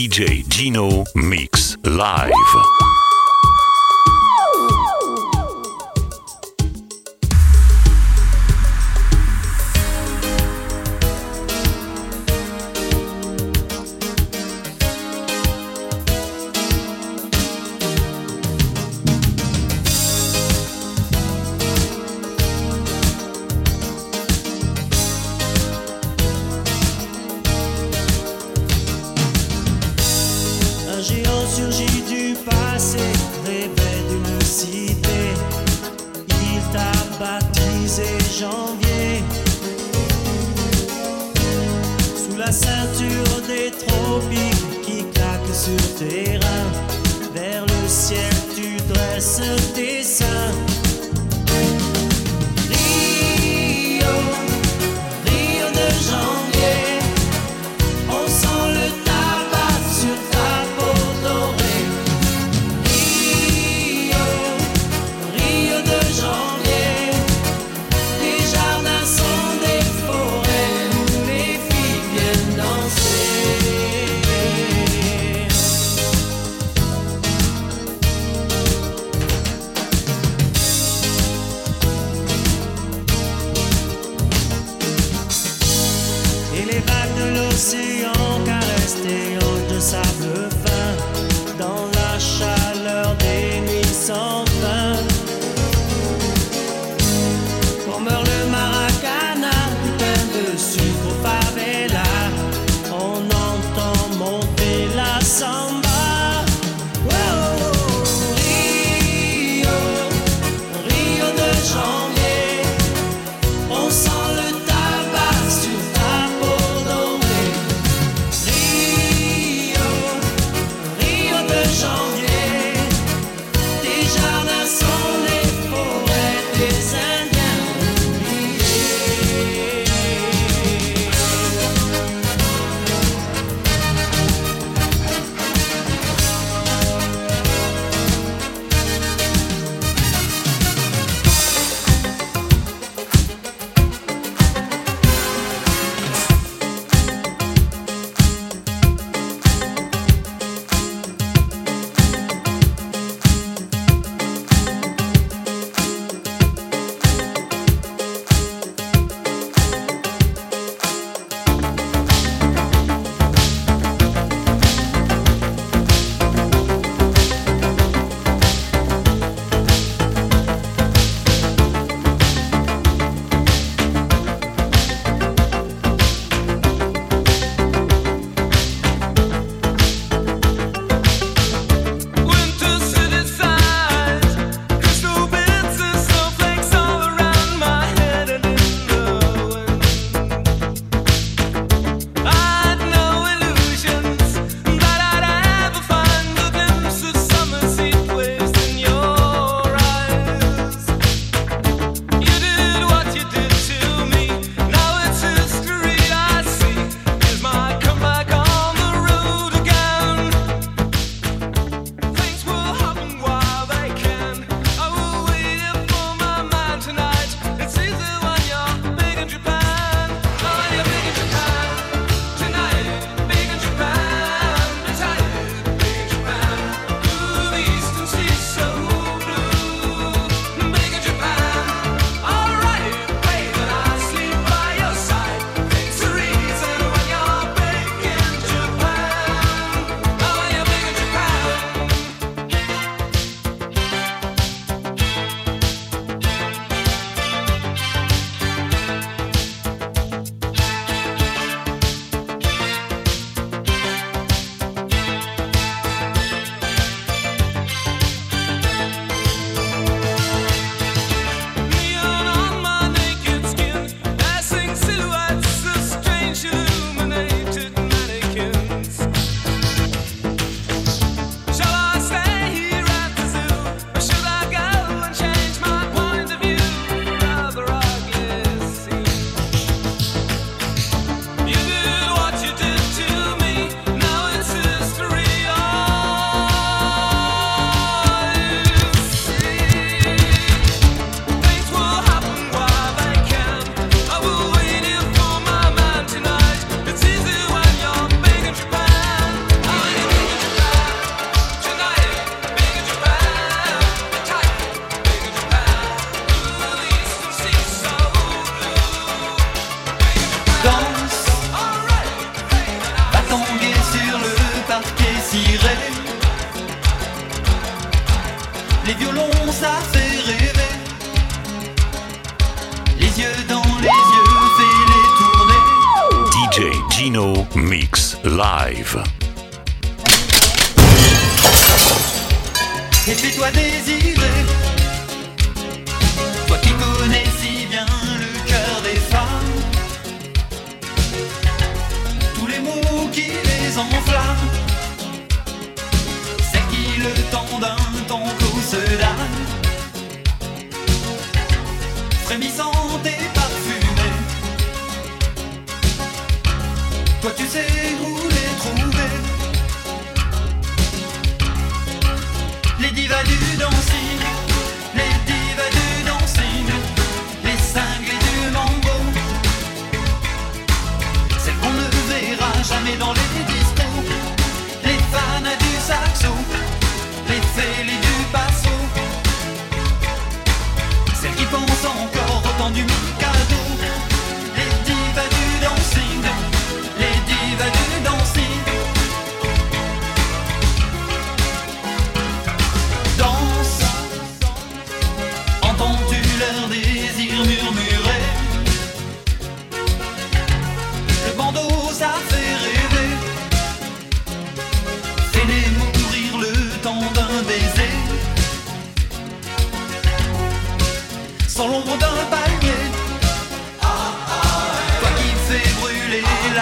DJ Gino Mix Live.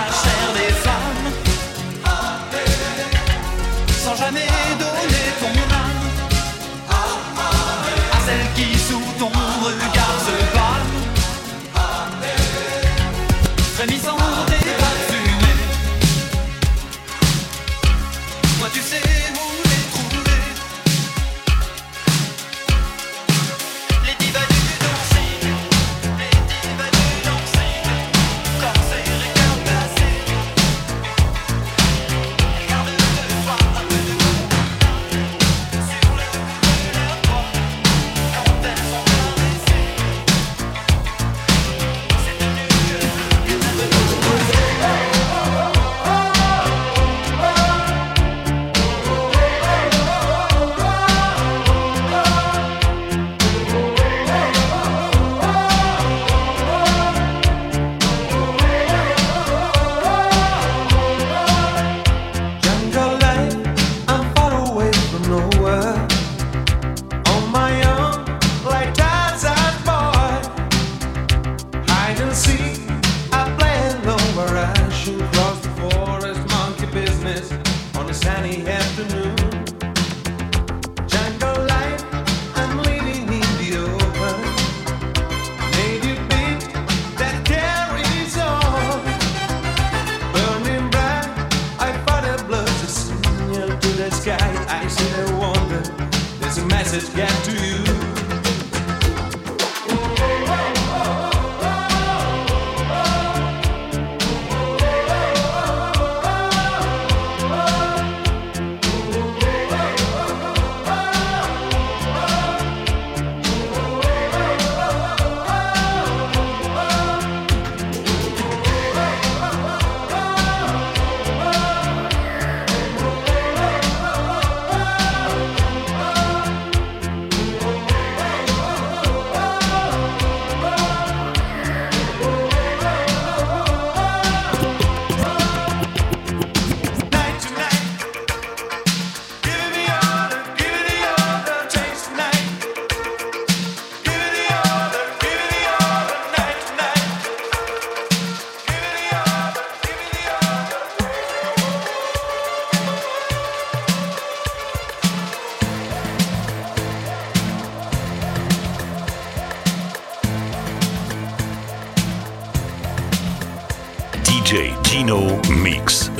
I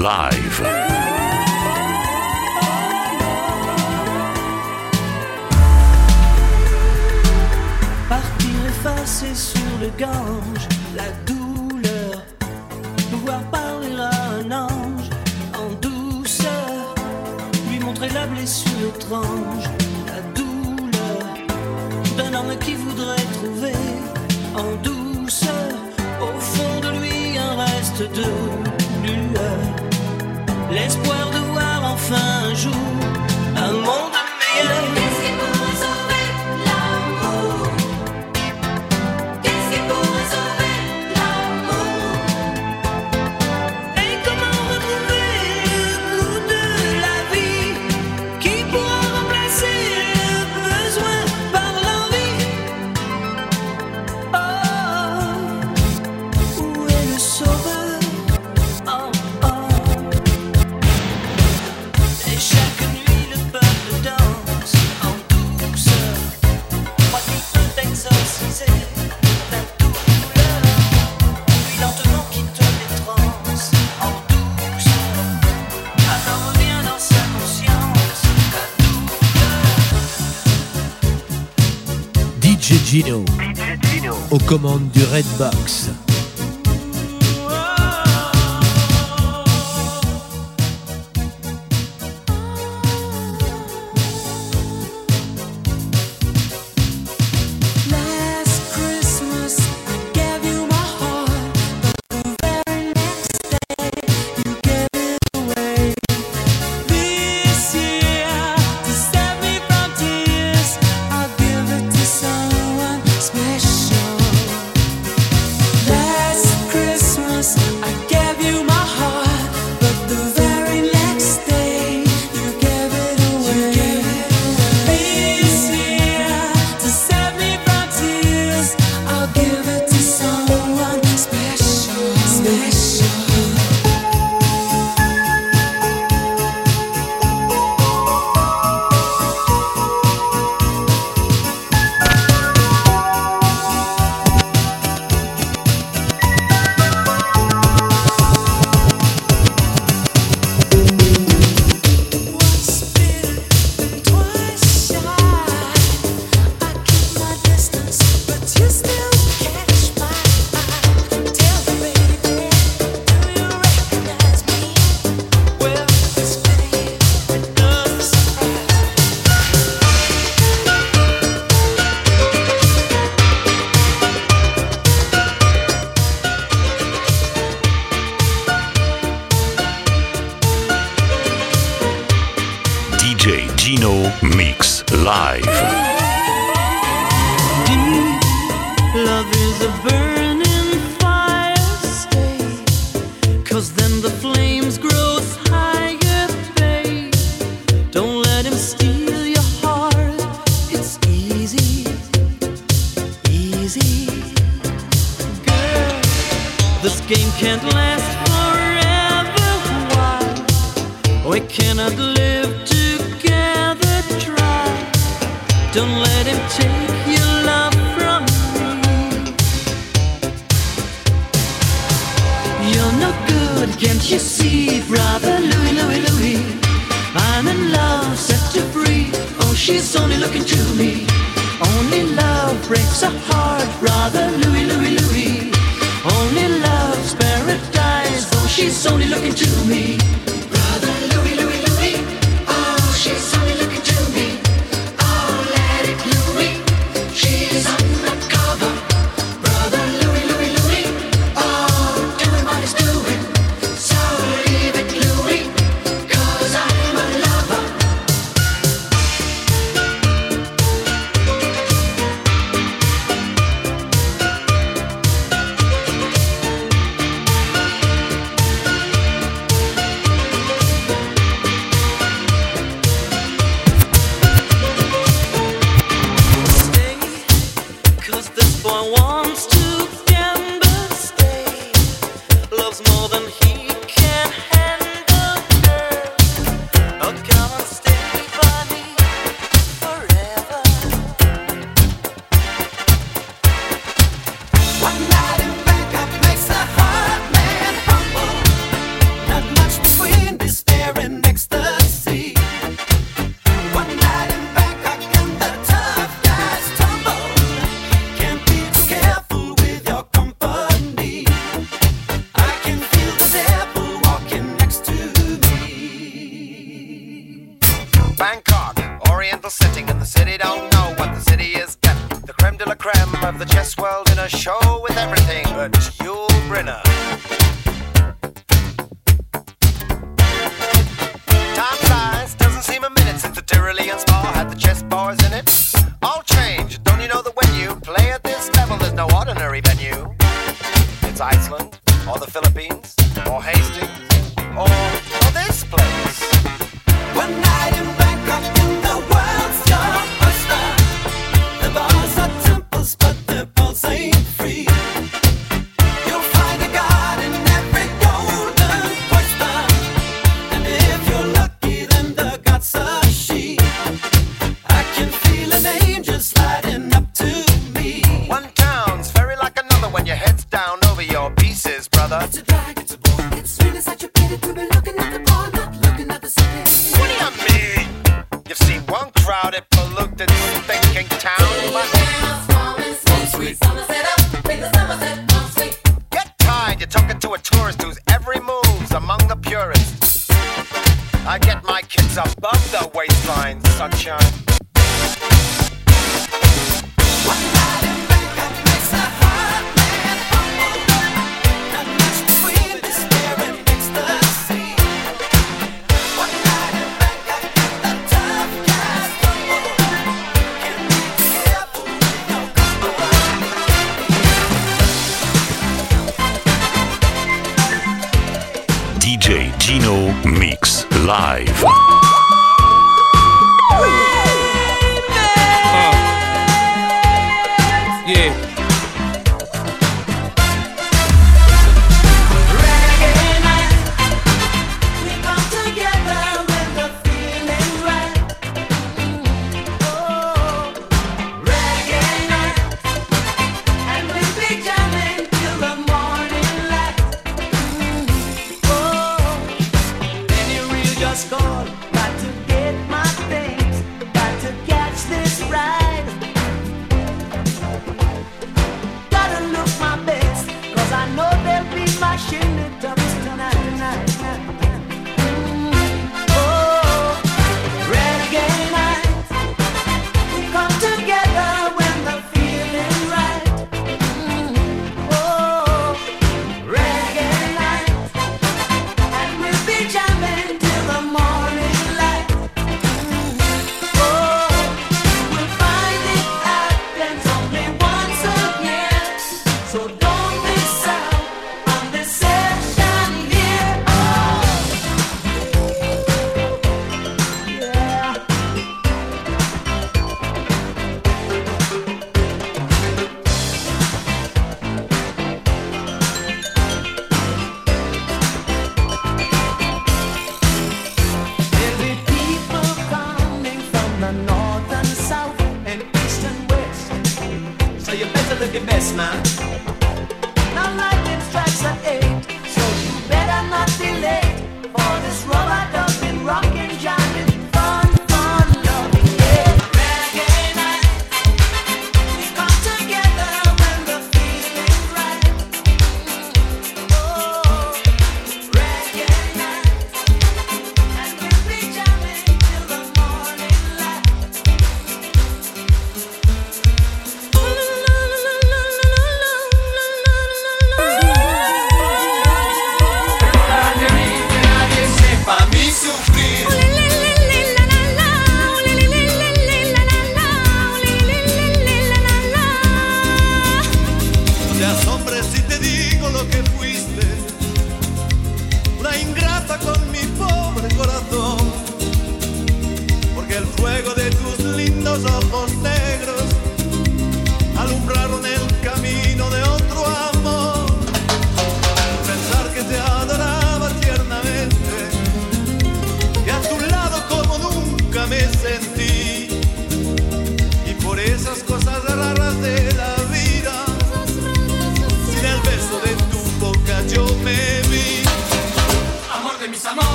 Live. Aux commandes du Redbox.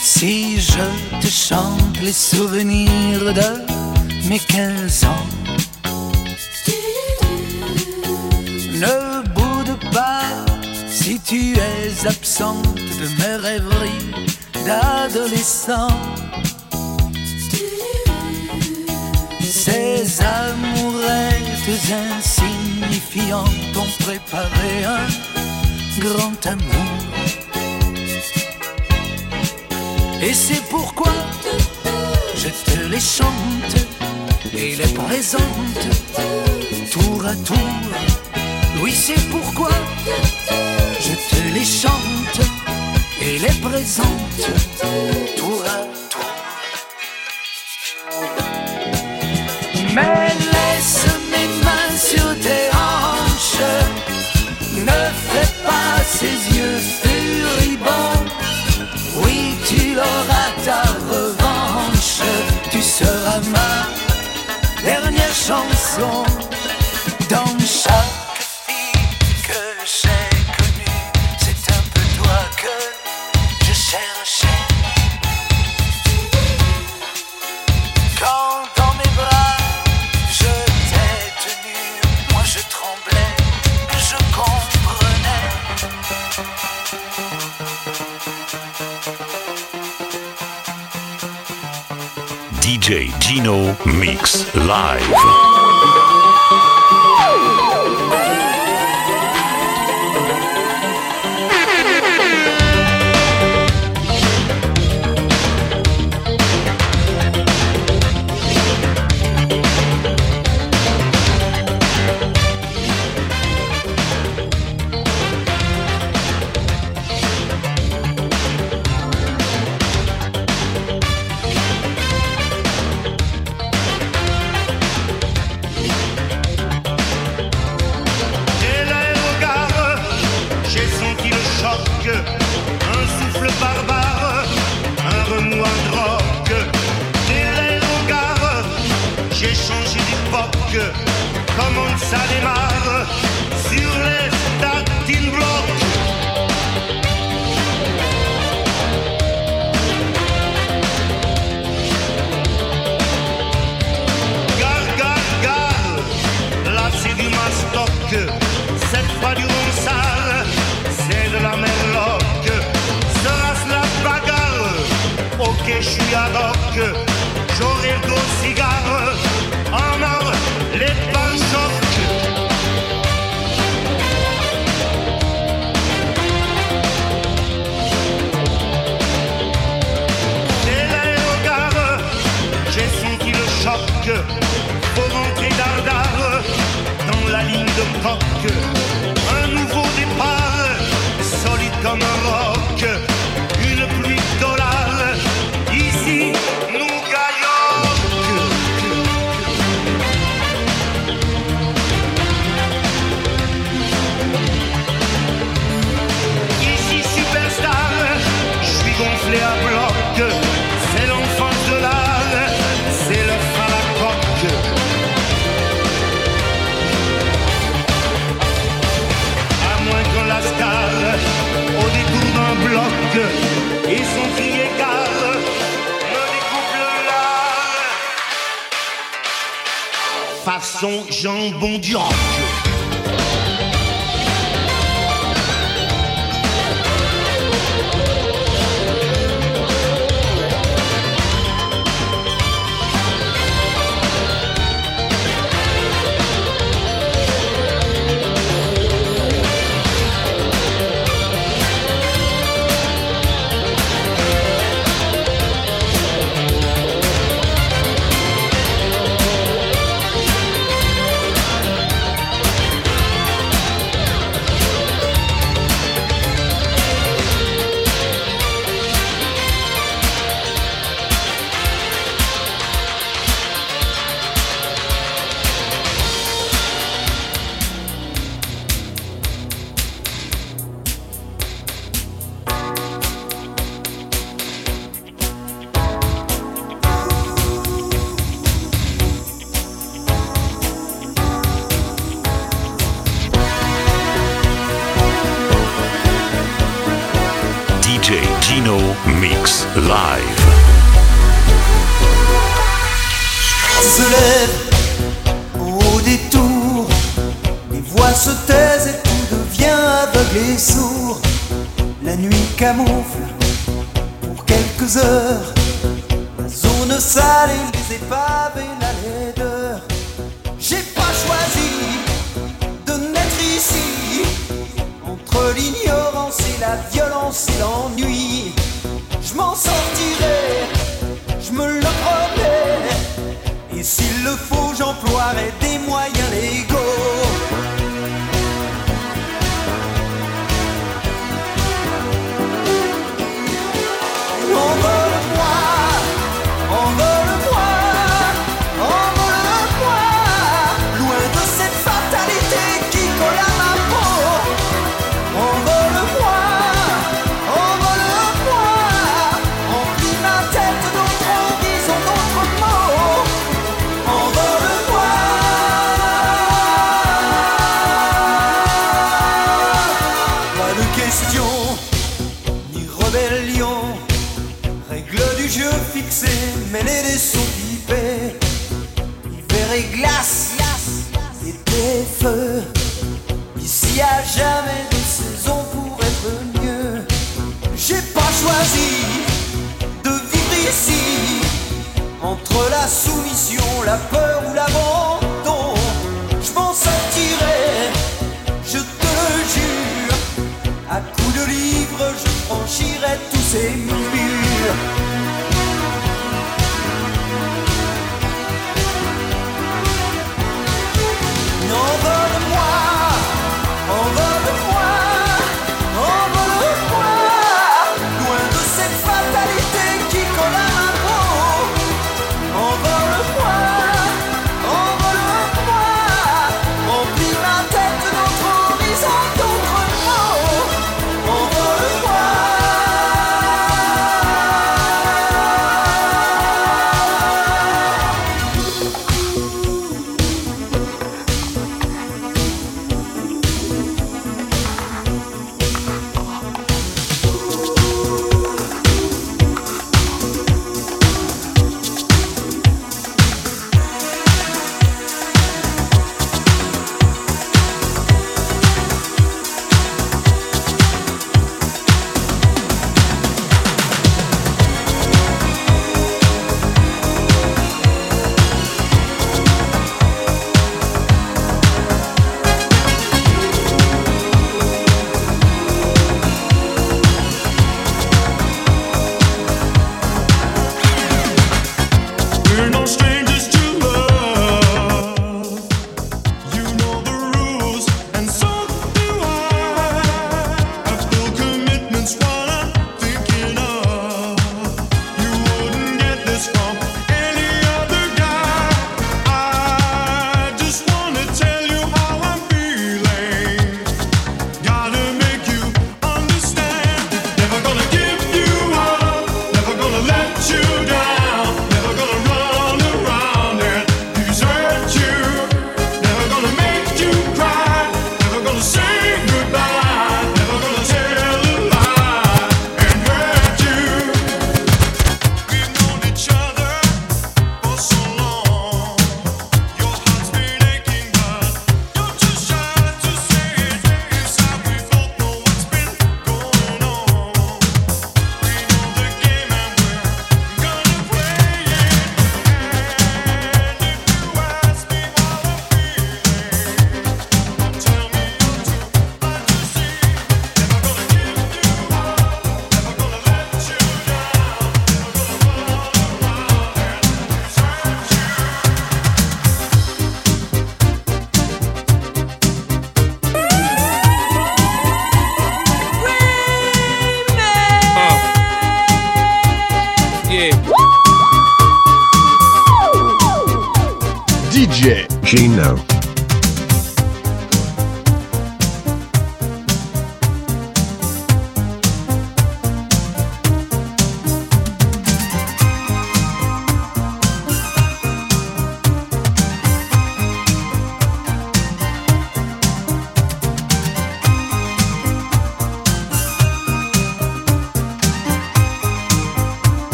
Si je te chante les souvenirs de mes 15 ans. Ne boude pas si tu es absente de mes rêveries d'adolescent. Ces amourettes insignifiantes ont préparé un grand amour. Et c'est pourquoi je te les chante et les présente tour à tour. Oui, c'est pourquoi je te les chante et les présente tour à tour. elle chanson Mix Live. La violence et l'ennui.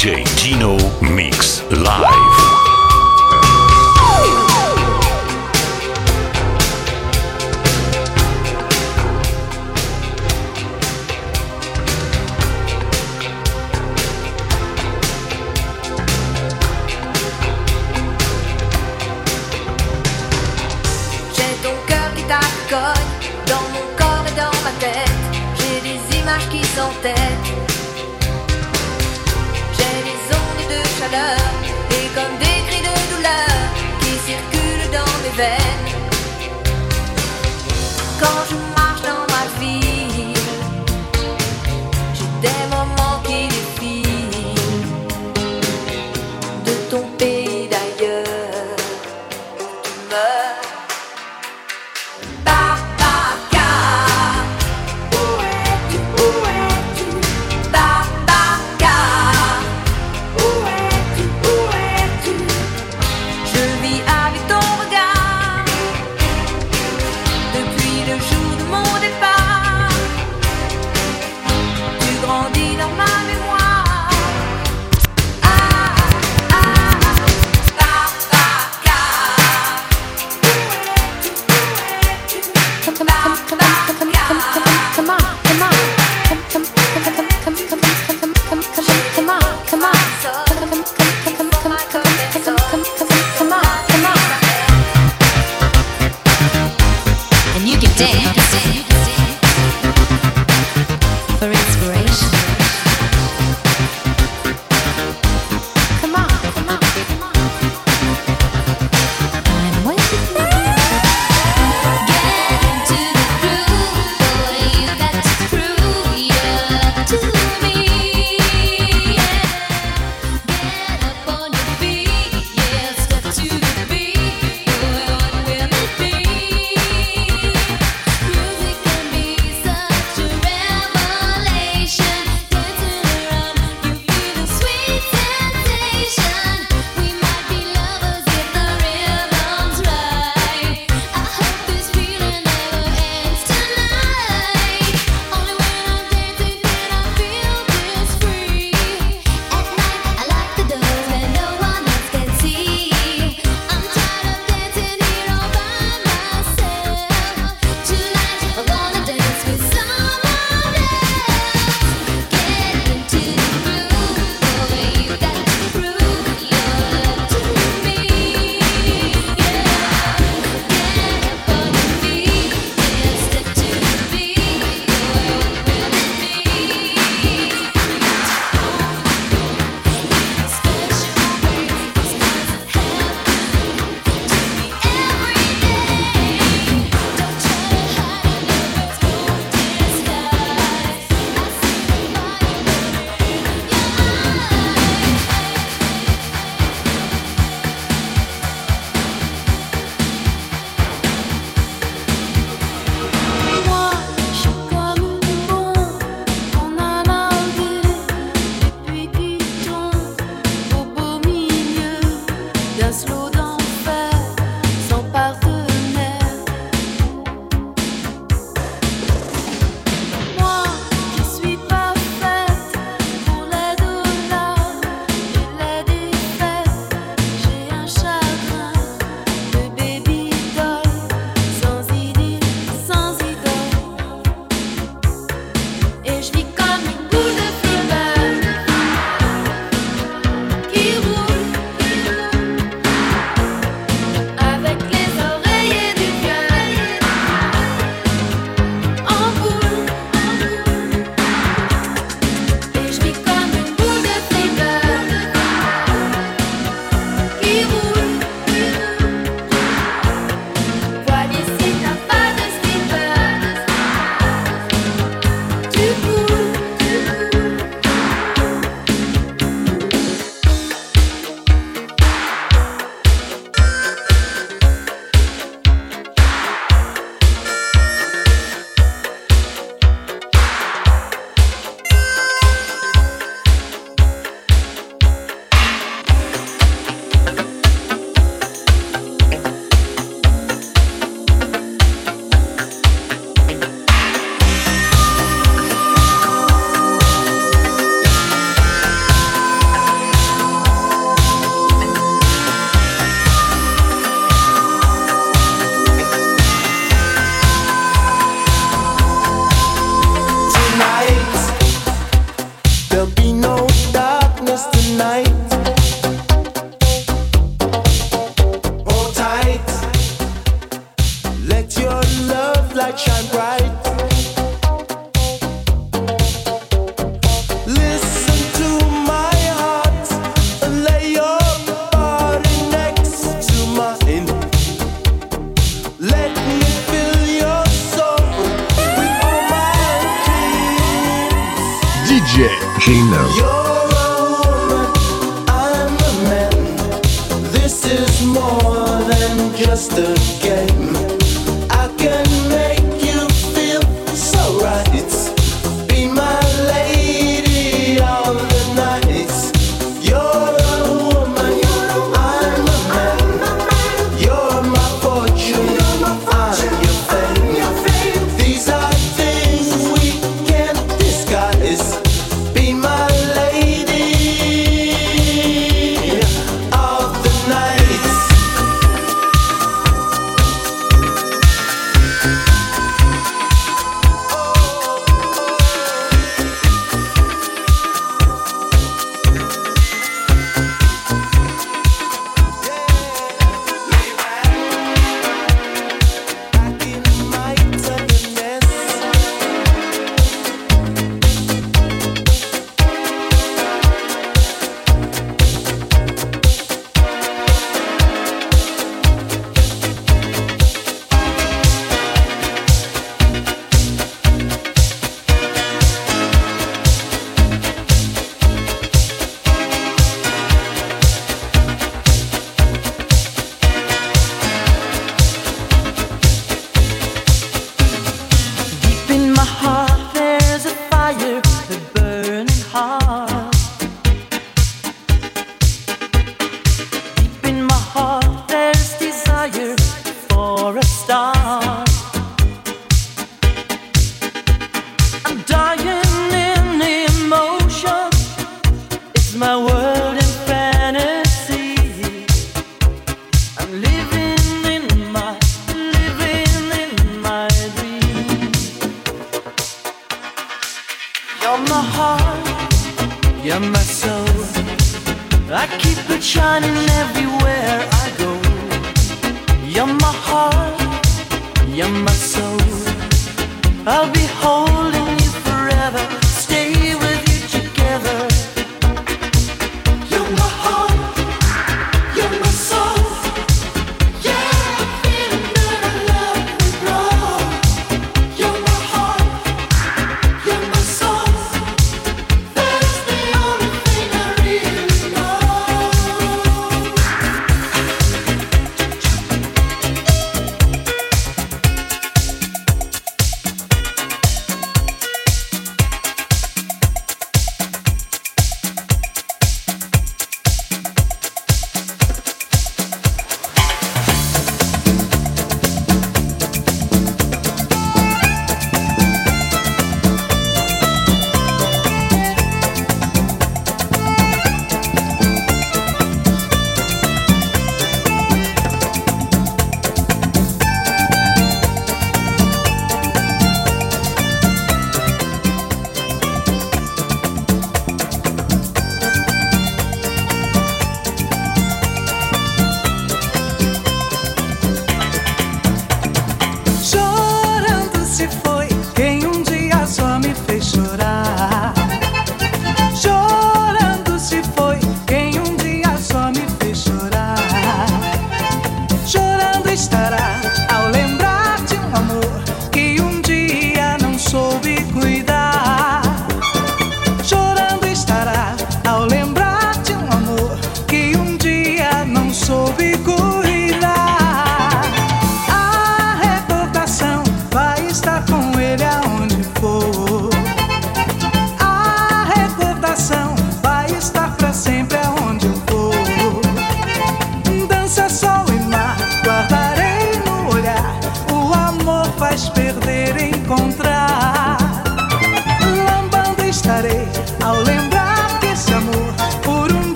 DJ Gino Mix Live. Dans mon corps et dans ma tête. J'ai des images qui s'entêtent. Et comme des cris de douleur qui circulent dans mes veines. Quand je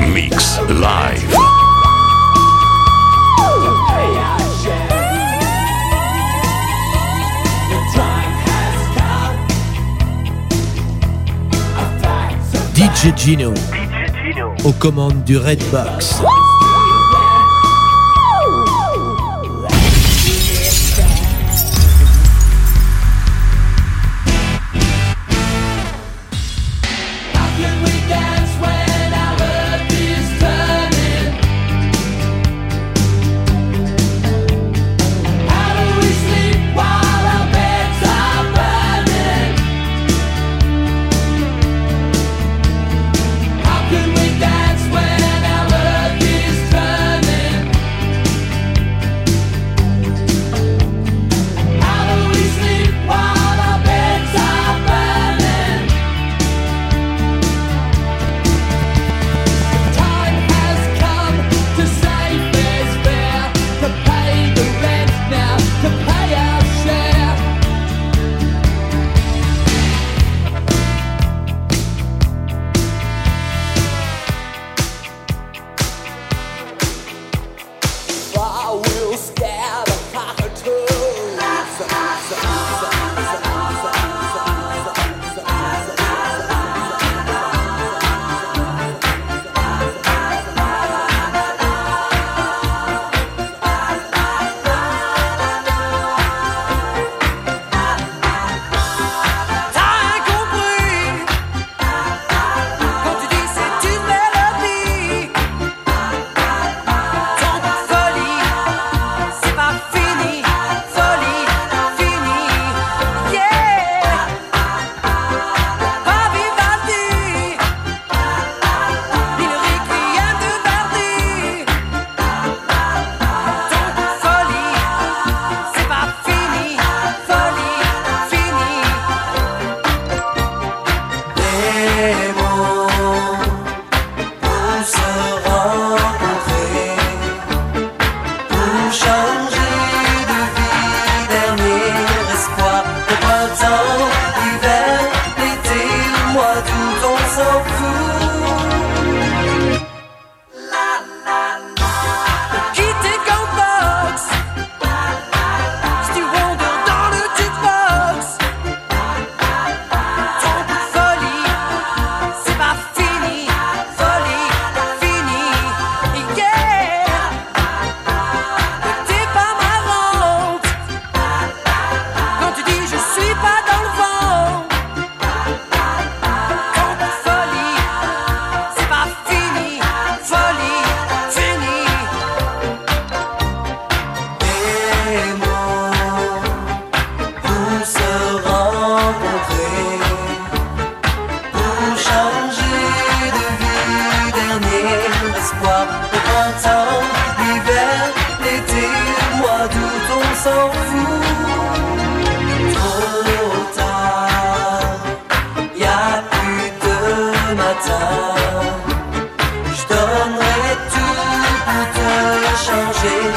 Mix Live. DJ Gino. Aux commandes du Redbox. How matin. Je donnerai tout pour te changer.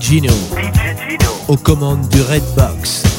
Gino, aux commandes du Redbox.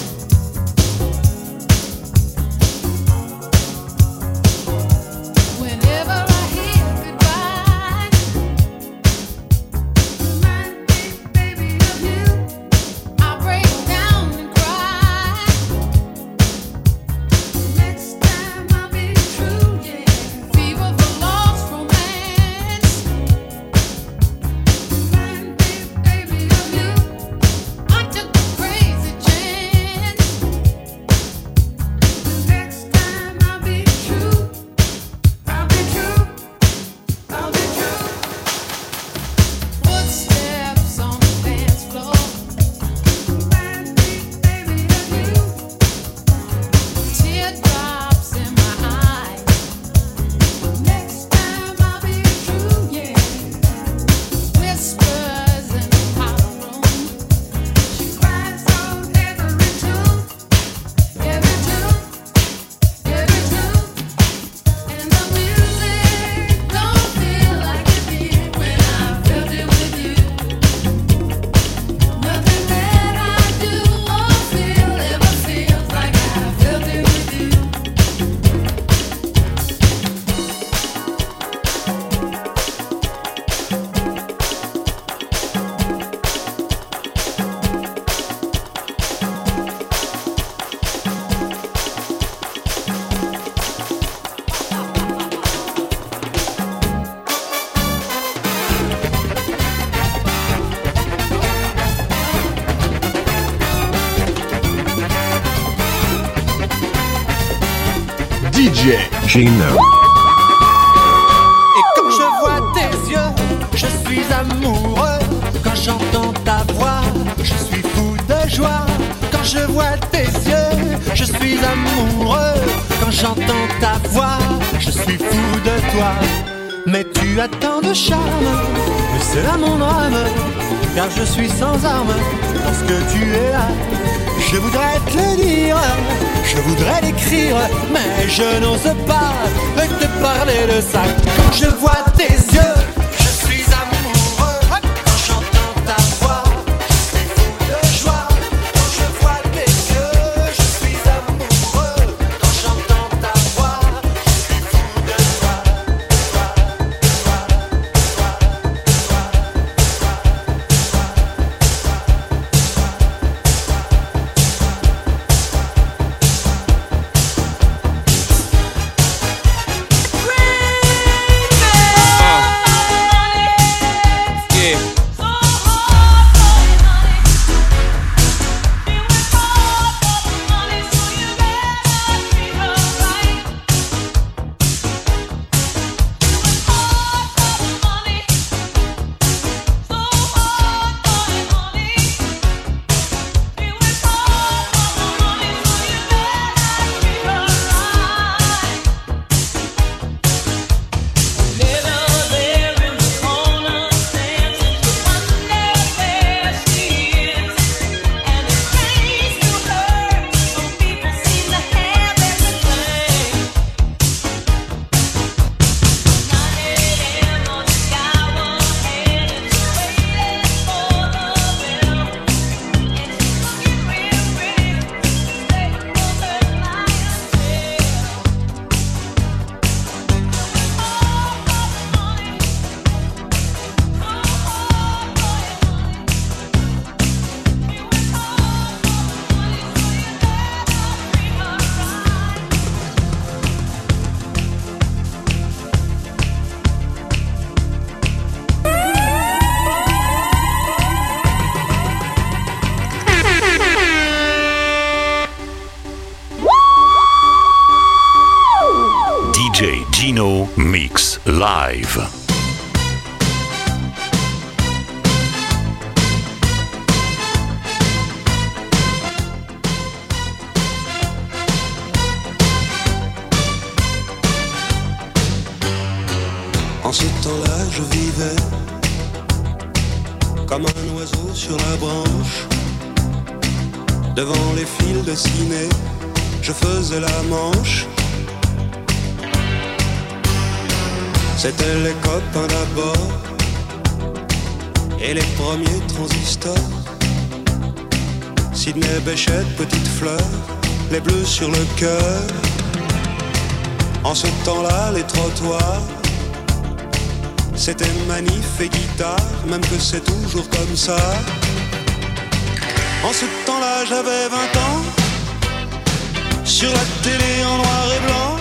Et quand je vois tes yeux, je suis amoureux. Quand j'entends ta voix, je suis fou de joie. Quand je vois tes yeux, je suis amoureux. Quand j'entends ta voix, je suis fou de toi. Mais tu as tant de charme, mais c'est là mon âme, Car je suis sans arme lorsque tu es là. Je voudrais te le dire, je voudrais l'écrire, mais je n'ose pas te parler de ça. Je vois tes yeux, Sidney Béchette, petite fleur, les bleus sur le cœur. En ce temps-là, les trottoirs c'était manif et guitare, même que c'est toujours comme ça. En ce temps-là, j'avais 20 ans. Sur la télé en noir et blanc,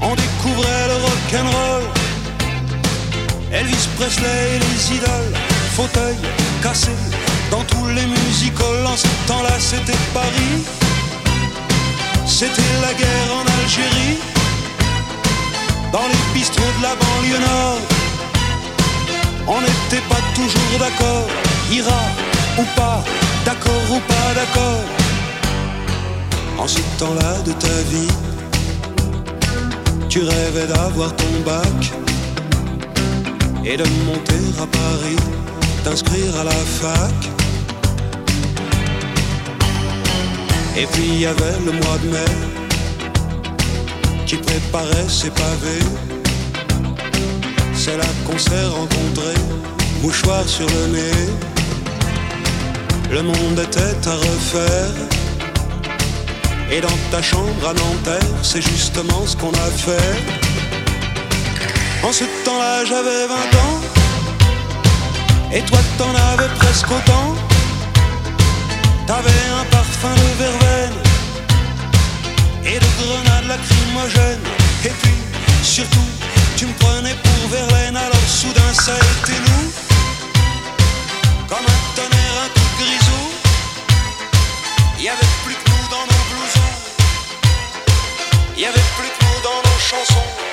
on découvrait le rock'n'roll. Elvis Presley et les idoles, fauteuil cassé dans tous les musicals. En ce temps-là, c'était Paris. C'était la guerre en Algérie dans les bistrots de la banlieue nord. On n'était pas toujours d'accord, ira ou pas, d'accord ou pas d'accord. En ce temps-là de ta vie, tu rêvais d'avoir ton bac et de monter à Paris, t'inscrire à la fac. Et puis il y avait le mois de mai qui préparait ses pavés. C'est là qu'on s'est rencontrés, mouchoir sur le nez. Le monde était à refaire. Et dans ta chambre à Nanterre, c'est justement ce qu'on a fait. En ce temps-là, j'avais 20 ans. Et toi, t'en avais presque autant. T'avais un parfum de verveine et de grenades lacrymogènes. Et puis, surtout, tu me prenais pour Verlaine, alors soudain ça a été nous. Comme un tonnerre, un coup de grisou. Y avait plus que nous dans nos blousons. Y avait plus que nous dans nos chansons.